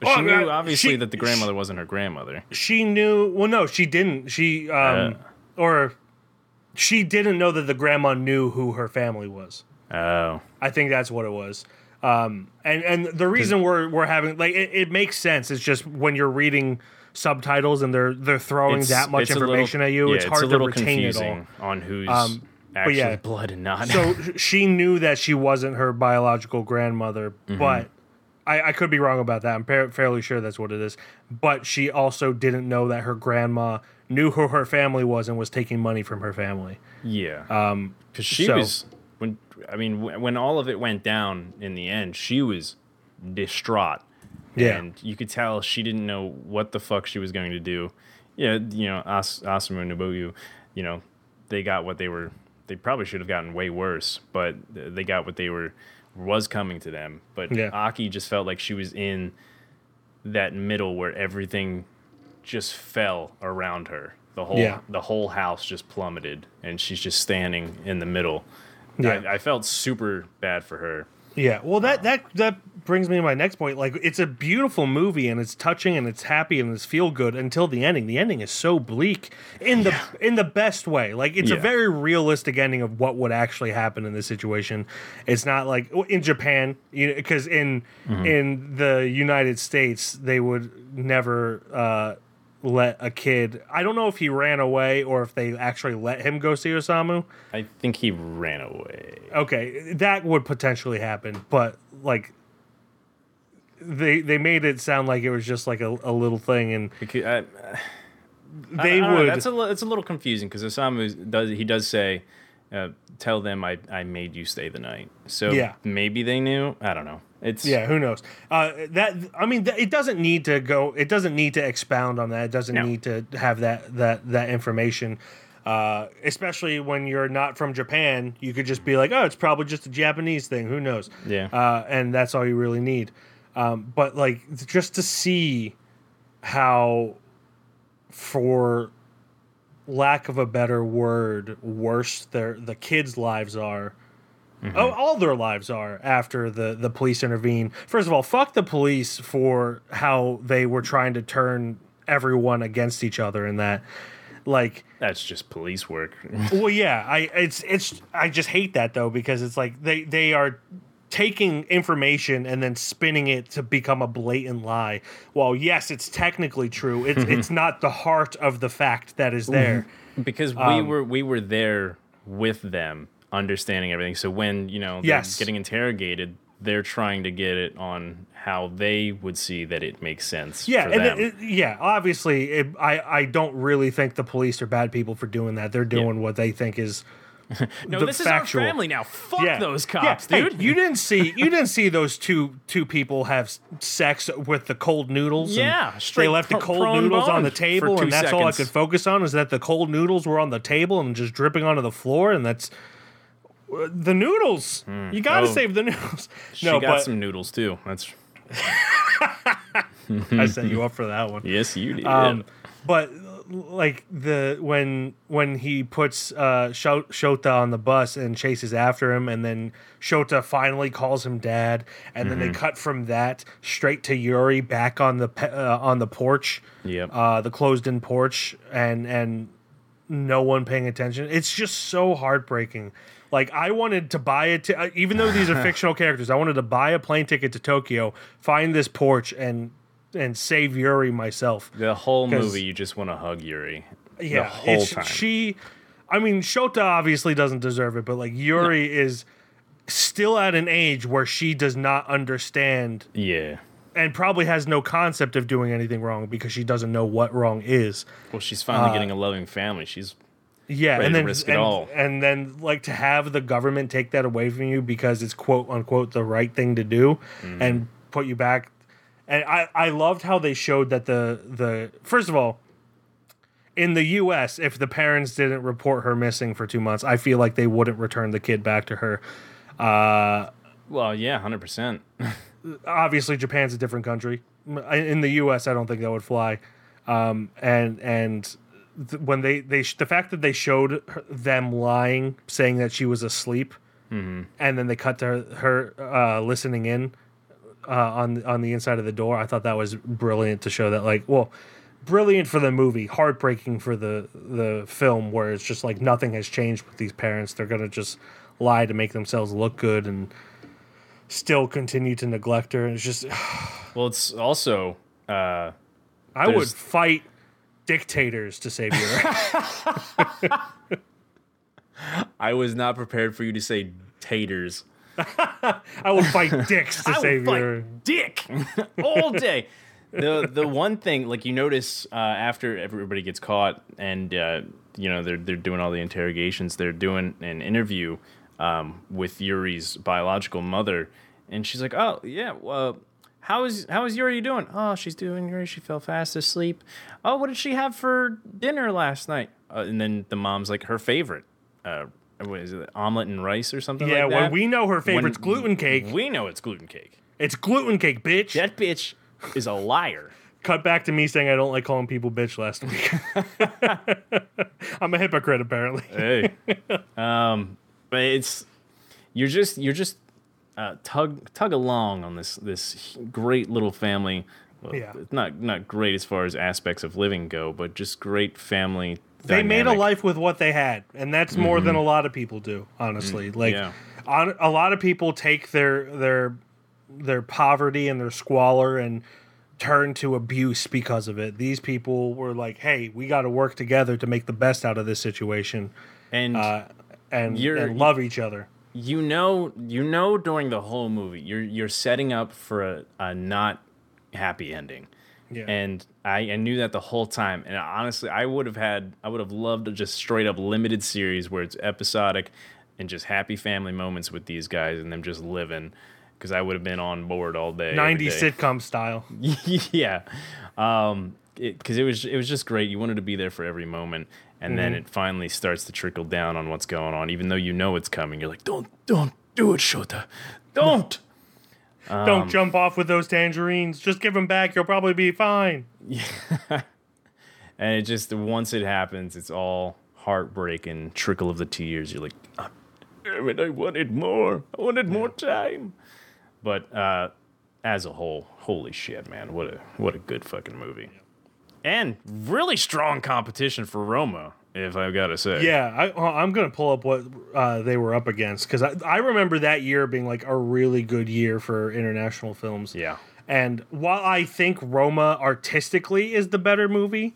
But she knew uh, obviously she- that the grandmother wasn't her grandmother. she knew. Well, no, she didn't. She um, Uh. or she didn't know that the grandma knew who her family was. Oh, I think that's what it was. Um, and and the reason we're we're having like it, it makes sense. It's just when you're reading subtitles and they're they're throwing It's- that much it's a little- information at you. yeah, it's hard a to retain it all. on who's Um, actually yeah. blood and not. So <laughs> she knew that she wasn't her biological grandmother, Mm-hmm. but I, I could be wrong about that. I'm fa- fairly sure that's what it is. But she also didn't know that her grandma knew who her family was and was taking money from her family. Yeah. Um, because she so- was when I mean wh- when all of it went down in the end, she was distraught. Yeah. And you could tell she didn't know what the fuck she was going to do. Yeah, you know, As- Osamu and Nobuyo, you know, they got what they were. They probably should have gotten way worse, but they got what they were was coming to them. But Yeah. Aki just felt like she was in that middle where everything just fell around her. The whole Yeah. the whole house just plummeted, and she's just standing in the middle. Yeah. I, I felt super bad for her. Yeah, well, that that that brings me to my next point. Like, it's a beautiful movie, and it's touching, and it's happy, and it's feel good until the ending. The ending is so bleak in the in the best way. Like, it's a very realistic ending of what would actually happen in this situation. It's not like in Japan, you know, because in Mm-hmm. in the United States they would never uh, let a kid. I don't know if he ran away or if they actually let him go see Osamu. I think he ran away. okay, that would potentially happen, but like they they made it sound like it was just like a, a little thing, and Because I, they I don't know, would. That's a it's a little confusing because Osamu does he does say, uh, "Tell them I I made you stay the night." So Yeah. maybe they knew. I don't know. It's yeah, who knows? Uh, that I mean, it doesn't need to go. It doesn't need to expound on that. It doesn't No. need to have that that that information. Uh, especially when you're not from Japan, you could just be like, "Oh, it's probably just a Japanese thing. Who knows?" Yeah. uh, and that's all you really need. Um, but like, just to see how, for lack of a better word, worse their the kids' lives are. Oh, all their lives are after the the police intervene. First of all, fuck the police for how they were trying to turn everyone against each other and that like that's just police work. <laughs> well yeah i it's it's i just hate that though because it's like they they are taking information and then spinning it to become a blatant lie. Well yes it's technically true. It's it's not the heart of the fact that is there. Because we Um, were we were there with them understanding everything. So when you know they're Yes. getting interrogated they're trying to get it on how they would see that it makes sense yeah for and them. it, it- yeah obviously it, i i don't really think the police are bad people for doing that. They're doing what they think is <laughs> no this factual. is our family now fuck yeah. those Yeah, cops hey, dude you didn't see <laughs> you didn't see those two two people have sex with the cold noodles. Yeah, they left the cold noodles on the table, and that's all I could focus on is that the cold noodles were on the table and just dripping onto the floor, and that's uh, the noodles. You got to Oh. save the noodles. <laughs> No, she no, got but some noodles too that's I set you up for that one. yes you did Um, but like the when when he puts uh Shota on the bus and chases after him, and then Shota finally calls him dad, and then they cut from that straight to Yuri back on the pe- uh, on the porch, Yep. uh, the closed-in porch, and and no one paying attention. It's just so heartbreaking. Like I wanted to buy it, to, uh, even though these are <laughs> fictional characters. I wanted to buy a plane ticket to Tokyo, find this porch, and and save Yuri myself. the whole movie you just want to hug yuri Yeah, the whole time she. I mean, Shota obviously doesn't deserve it, but like Yuri is still at an age where she does not understand yeah and probably has no concept of doing anything wrong because she doesn't know what wrong is. well she's Uh, finally getting a loving family she's Yeah, and then and, all. and then like to have the government take that away from you because it's quote unquote the right thing to do Mm-hmm. and put you back. And I I loved how they showed that the the first of all in the US if the parents didn't report her missing for 2 months, I feel like they wouldn't return the kid back to her. Uh well yeah 100% obviously Japan's a different country. In the U.S., I don't think that would fly. Um, and and th- when they they sh- the fact that they showed her, them lying, saying that she was asleep, and then they cut to her, her uh, listening in uh, on on the inside of the door. I thought that was brilliant to show that like well. Brilliant for the movie, heartbreaking for the the film, where it's just like nothing has changed with these parents. They're gonna just lie to make themselves look good and still continue to neglect her. And it's just <sighs> Well, it's also uh, I would fight dictators to save your. <laughs> <laughs> <laughs> I was not prepared for you to say taters. I would fight dicks to I save your. dick all day. the the one thing like you notice uh, after everybody gets caught and uh, you know they're they're doing all the interrogations, they're doing an interview um, with Yuri's biological mother, and she's like, "Oh yeah, well." How is how is Yuri doing? Oh, she's doing great. She fell fast asleep. Oh, what did she have for dinner last night? Uh, and then the mom's like her favorite. Uh, what is it? Omelet and rice or something Yeah, like that. when we know her favorite's When gluten cake. We know it's gluten cake. It's gluten cake, bitch. That bitch is a liar. Cut back to me saying I don't like calling people bitch last week. <laughs> I'm a hypocrite, apparently. hey. <laughs> Um, but it's you're just you're just uh, tug tug along on this this great little family. Yeah. it's not not great as far as aspects of living go, but just great family. They made a life with what they had, and that's more than a lot of people do. Honestly, like yeah. on, a lot of people take their their their poverty and their squalor and turn to abuse because of it. These people were like, "Hey, we got to work together to make the best out of this situation and uh, and, and love each other." you know you know during the whole movie you're you're setting up for a, a not happy ending. Yeah. And I, I knew that the whole time. And honestly, I would have had, I would have loved a just straight up limited series where it's episodic and just happy family moments with these guys and them just living. Because I would have been on board all day. 90 day. sitcom style. <laughs> yeah. Um, because it, was it was just great. You wanted to be there for every moment, and then Mm-hmm. it finally starts to trickle down on what's going on. Even though you know it's coming, you're like, don't don't do it, Shota, don't. Um, Don't jump off with those tangerines. Just give them back. You'll probably be fine. Yeah. <laughs> And it just once it happens, it's all heartbreaking, trickle of the tears. You're like, "Ah, damn it, I wanted more. I wanted more time. But uh, as a whole, holy shit, man, what a what a good fucking movie. And really strong competition for Roma, if I've got to say. Yeah, I, I'm gonna pull up what uh, they were up against because I, I remember that year being like a really good year for international films. Yeah. And while I think Roma artistically is the better movie,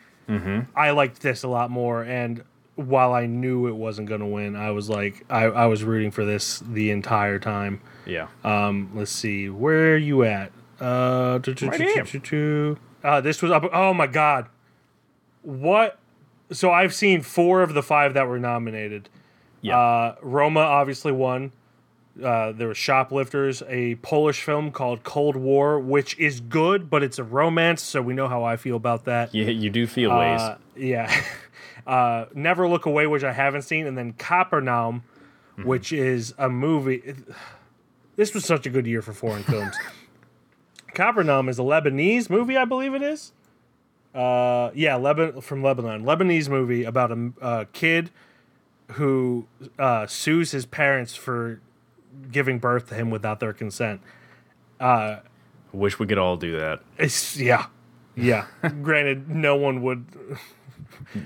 I liked this a lot more. And while I knew it wasn't gonna win, I was like, I, I was rooting for this the entire time. Yeah. Um, let's see, where are you at? Uh, Right here. do- do- uh, this was up. Oh my god, what? So I've seen four of the five that were nominated. Yeah. Uh, Roma obviously won. Uh, there was Shoplifters, a Polish film called Cold War, which is good, but it's a romance, so we know how I feel about that. you, you do feel ways. Uh, yeah. <laughs> Uh, Never Look Away, which I haven't seen, and then Capernaum, Mm-hmm. which is a movie. This was such a good year for foreign films. <laughs> Capernaum is a Lebanese movie, I believe it is. Uh, yeah, Lebanon from Lebanon, Lebanese movie about a, a kid who uh, sues his parents for giving birth to him without their consent. Wish we could all do that. It's yeah, yeah. <laughs> Granted, no one would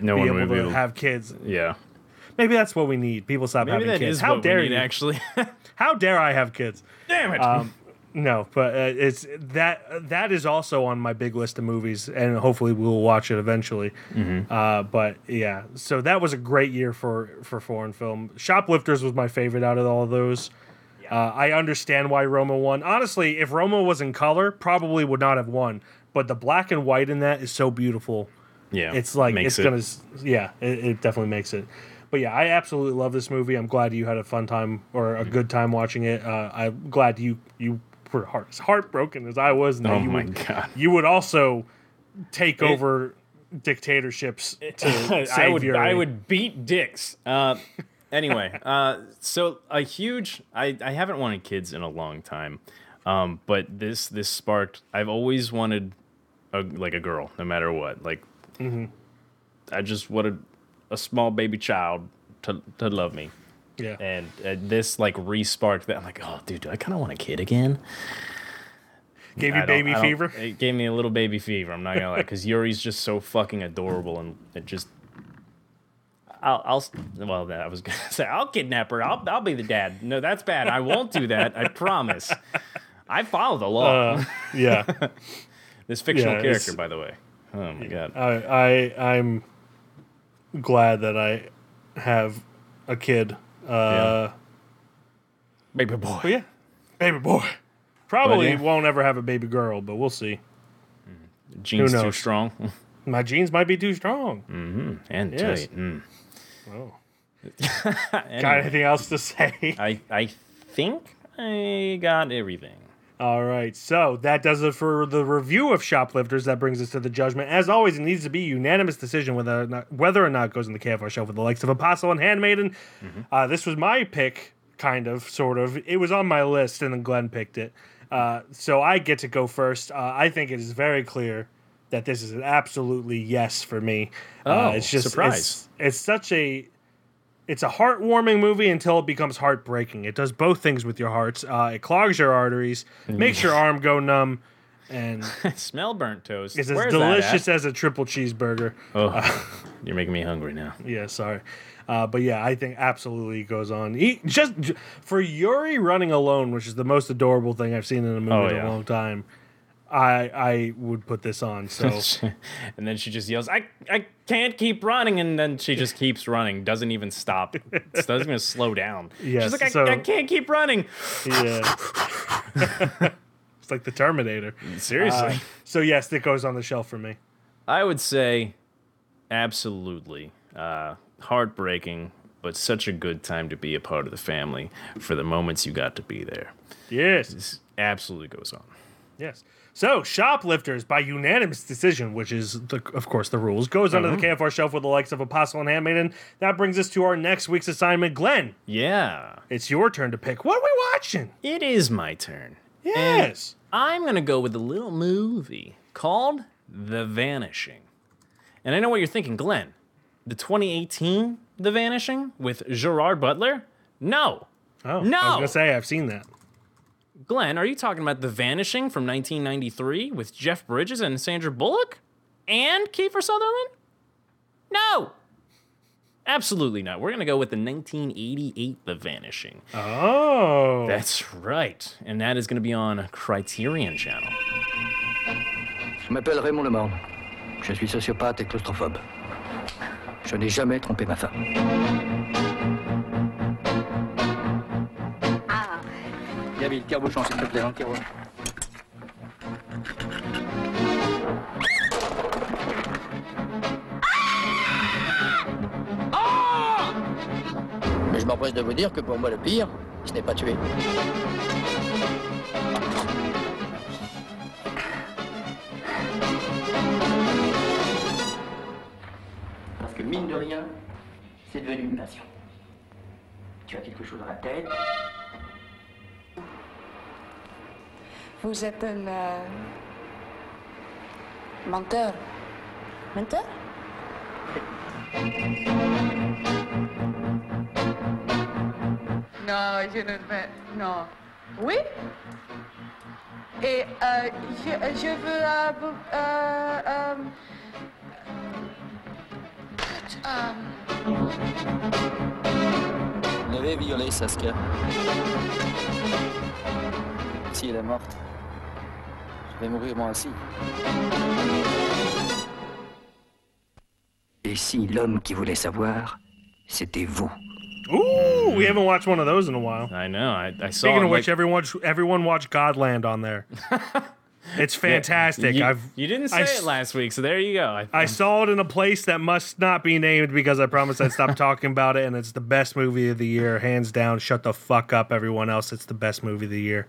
No be one able would to able have kids. Yeah. Maybe that's what we need. People stop Maybe having kids. How what dare we need, you? actually. <laughs> How dare I have kids? Damn it. Um, no, but uh, it's that that is also on my big list of movies, and hopefully we will watch it eventually. Mm-hmm. Uh, but yeah, so that was a great year for for foreign film. Shoplifters was my favorite out of all of those. Uh, I understand why Roma won. Honestly, if Roma was in color, probably would not have won. But the black and white in that is so beautiful. yeah. It's like it's it. gonna, yeah, it, it definitely makes it. But yeah, I absolutely love this movie. I'm glad you had a fun time or a good time watching it. Uh, I'm glad you you were heart, as heartbroken as I was. And that Oh you my would, God. You would also take over dictatorships <laughs> to save I would your. I would beat dicks. Uh, anyway, <laughs> uh, so a huge. I I haven't wanted kids in a long time, Um, but this this sparked. I've always wanted a like a girl, no matter what. Like, I just wanted a small baby child to to love me, Yeah. and uh, this like re-sparked that. I'm like, oh, dude, do I kind of want a kid again? Gave I you baby fever? It gave me a little baby fever. I'm not gonna lie, because Yuri's just so fucking adorable, and it just. I'll, I'll, well, I was gonna <laughs> say I'll kidnap her. I'll, I'll be the dad. No, that's bad. I won't do that. I promise. I follow the law. Uh, yeah. <laughs> this fictional yeah, character, by the way. Oh my god. I, I I'm glad that I have a kid. Uh, Baby boy. But yeah, baby boy. Probably yeah. won't ever have a baby girl, but we'll see. Jeans Who too knows? strong <laughs> My genes might be too strong. and Yes. tight. Mm. Oh. <laughs> Got Anyway, anything else to <laughs> say? I I think I got everything. All right, so that does it for the review of Shoplifters. That brings us to the judgment. As always, it needs to be a unanimous decision whether or not, whether or not it goes in the KFR shelf with the likes of Apostle and Handmaiden. Uh, this was my pick, kind of, sort of. It was on my list, and then Glen picked it. Uh, so I get to go first. Uh, I think it is very clear that this is an absolutely yes for me. uh, Oh, it's just surprise. It's, it's such a it's a heartwarming movie until it becomes heartbreaking. It does both things with your hearts. Uh, it clogs your arteries, makes your arm go numb, and <laughs> Smell burnt toast. is as Where's delicious as a triple cheeseburger. Oh, <laughs> you're making me hungry now. Yeah, sorry. Uh, but yeah, I think absolutely it goes on. He, just j- for Yuri running alone, which is the most adorable thing I've seen in a movie Oh, in yeah. a long time. I I would put this on. So <laughs> and then she just yells, "I I can't keep running," and then she just keeps running, doesn't even stop, <laughs> doesn't even slow down. She's like, I, so- "I can't keep running." <laughs> yeah, it's like the Terminator. Seriously, Uh, so yes, it goes on the shelf for me. I would say, absolutely, uh, heartbreaking, but such a good time to be a part of the family for the moments you got to be there. Yes. This absolutely goes on. Yes. So, Shoplifters by unanimous decision, which is, the, of course, the rules, goes under the mm-hmm. KFR shelf with the likes of Apostle and Handmaiden. That brings us to our next week's assignment. Glen, Yeah, it's your turn to pick. What are we watching? it is my turn. Yes. I'm going to go with a little movie called The Vanishing. And I know what you're thinking, Glen. The 2018 The Vanishing with Gerard Butler? No. oh, no. I was going to say, I've seen that. Glen, are you talking about The Vanishing from 1993 with Jeff Bridges and Sandra Bullock and Kiefer Sutherland? No. Absolutely not. We're going to go with the 1988 The Vanishing. Oh. That's right. And that is going to be on Criterion Channel. Je m'appelle Raymond Lemorne. Je suis sociopathe et claustrophobe. Je n'ai jamais trompé ma femme. Gabi, le tire-bouchon, s'il te plaît, dans le tiroir. Mais je m'empresse de vous dire que pour moi, le pire, ce n'est pas tuer. Parce que mine de rien, c'est devenu une passion. Tu as quelque chose dans la tête Vous êtes un euh, menteur. Menteur? Non, je ne veux. Non. Oui? Et euh, je, je veux. euh, vous- euh, euh, Vous l'avez violée, Saskia. Si elle est morte, vais mourir moi aussi. Et si l'homme qui voulait savoir, c'était vous Ooh, we haven't watched one of those in a while. I know. I, I saw Speaking it, of which, like- everyone everyone watch Godland on there. <laughs> it's fantastic. You, I've you didn't say s- it last week, so there you go. I, I saw it in a place that must not be named because I promised I'd stop <laughs> talking about it, and it's the best movie of the year, hands down. Shut the fuck up, everyone else. It's the best movie of the year.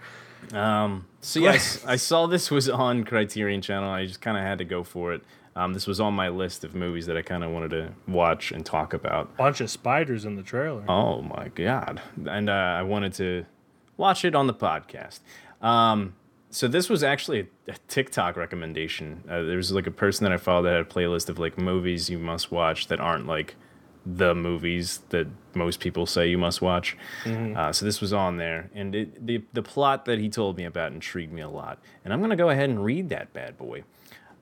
Um, so yeah, I saw this was on Criterion Channel. I just kind of had to go for it. Um, this was on my list of movies that I kind of wanted to watch and talk about. Bunch of spiders in the trailer. Oh my god! And uh, I wanted to watch it on the podcast. Um, so this was actually a, a TikTok recommendation. Uh, there was like a person that I followed that had a playlist of like movies you must watch that aren't like the movies that most people say you must watch. Uh, so this was on there, and it, the the plot that he told me about intrigued me a lot. And I'm gonna go ahead and read that bad boy.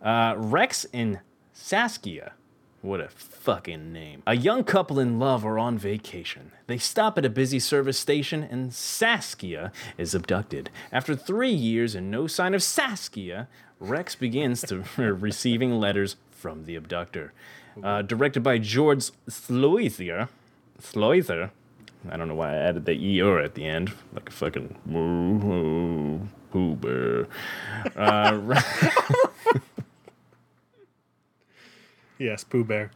Uh, Rex and Saskia. What a fucking name. A young couple in love are on vacation. They stop at a busy service station and Saskia is abducted. After three years and no sign of Saskia, Rex begins to <laughs> receiving letters from the abductor. Uh, directed by George Sloither. Sloither. I don't know why I added the ER at the end. Like a fucking Pooh Bear. Uh, Yes, Pooh Bear.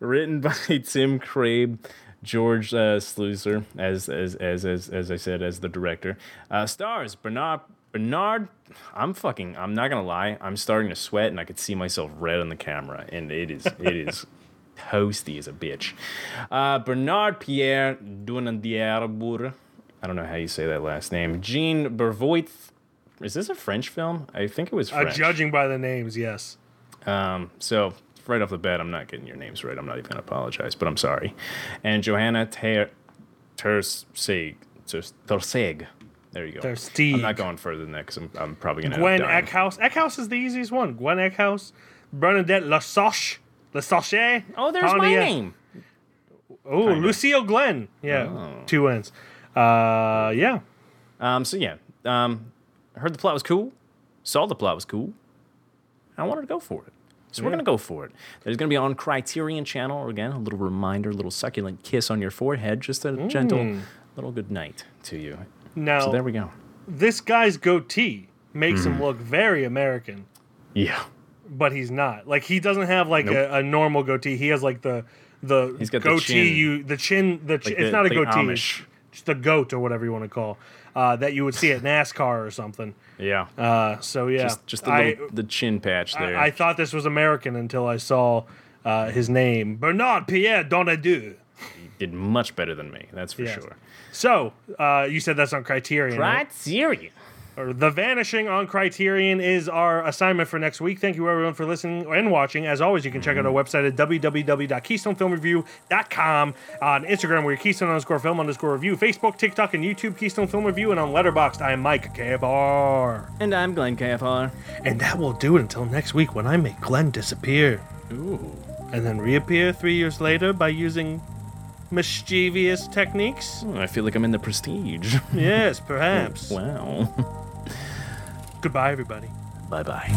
written by Tim Krabbé, George uh, Sluizer, as, as as as as I said, as the director. Uh, stars Bernard Bernard. I'm fucking. I'm not gonna lie. I'm starting to sweat, and I could see myself red on the camera, and it is it is toasty as a bitch. Uh, Bernard Pierre Dunandiarbur. I don't know how you say that last name. Jean Bervoit. Is this a French film? I think it was Uh, judging by the names, yes. Um, so right off the bat, I'm not getting your names right. I'm not even gonna apologize, but I'm sorry. And Johanna Ter Terseg. Terseg. There you go. Terseg. I'm not going further than that because I'm, I'm probably gonna. Gwen end up. Eckhaus. Eckhaus is the easiest one. Gwen Eckhaus. Bernadette Lasoche. Lasoche. Oh, there's my name. Oh, Kinda. Lucille Glenn. Yeah, Oh. two N's. Uh, yeah. Um, so yeah, um, I heard the plot was cool. Saw the plot was cool. I wanted to go for it. So we're gonna go for it. That is gonna be on Criterion Channel again. A little reminder, a little succulent kiss on your forehead, just a gentle, Mm. little good night to you. Now, So there we go. this guy's goatee makes Mm-hmm. him look very American, Yeah. but he's not. Like he doesn't have like Nope. a, a normal goatee. He has like the the He's got the goatee. chin. You the chin. The Like it's not a goatee. Amish. It's just a goat or whatever you want to call. Uh, that you would see at <laughs> NASCAR or something. Yeah. Uh, so yeah, just just the, I, the chin patch there. I, I thought this was American until I saw uh, his name, Bernard Pierre Donnadieu. Did much better than me. That's for Yes. sure. So uh, you said that's on Criterion. right? Criterion. Or The Vanishing on Criterion is our assignment for next week. Thank you everyone for listening and watching. As always, you can check out our website at www.keystonefilmreview.com. On Instagram, we're Keystone underscore film underscore review. Facebook, TikTok, and YouTube, Keystone Film Review. And on Letterboxd, I am Mike KFR. And I'm Glen KFR. And that will do it until next week when I make Glen disappear. Ooh. And then reappear three years later by using mischievous techniques? Hmm, I feel like I'm in the prestige. <laughs> Yes, perhaps. Oh, wow. <laughs> Goodbye, everybody. bye bye.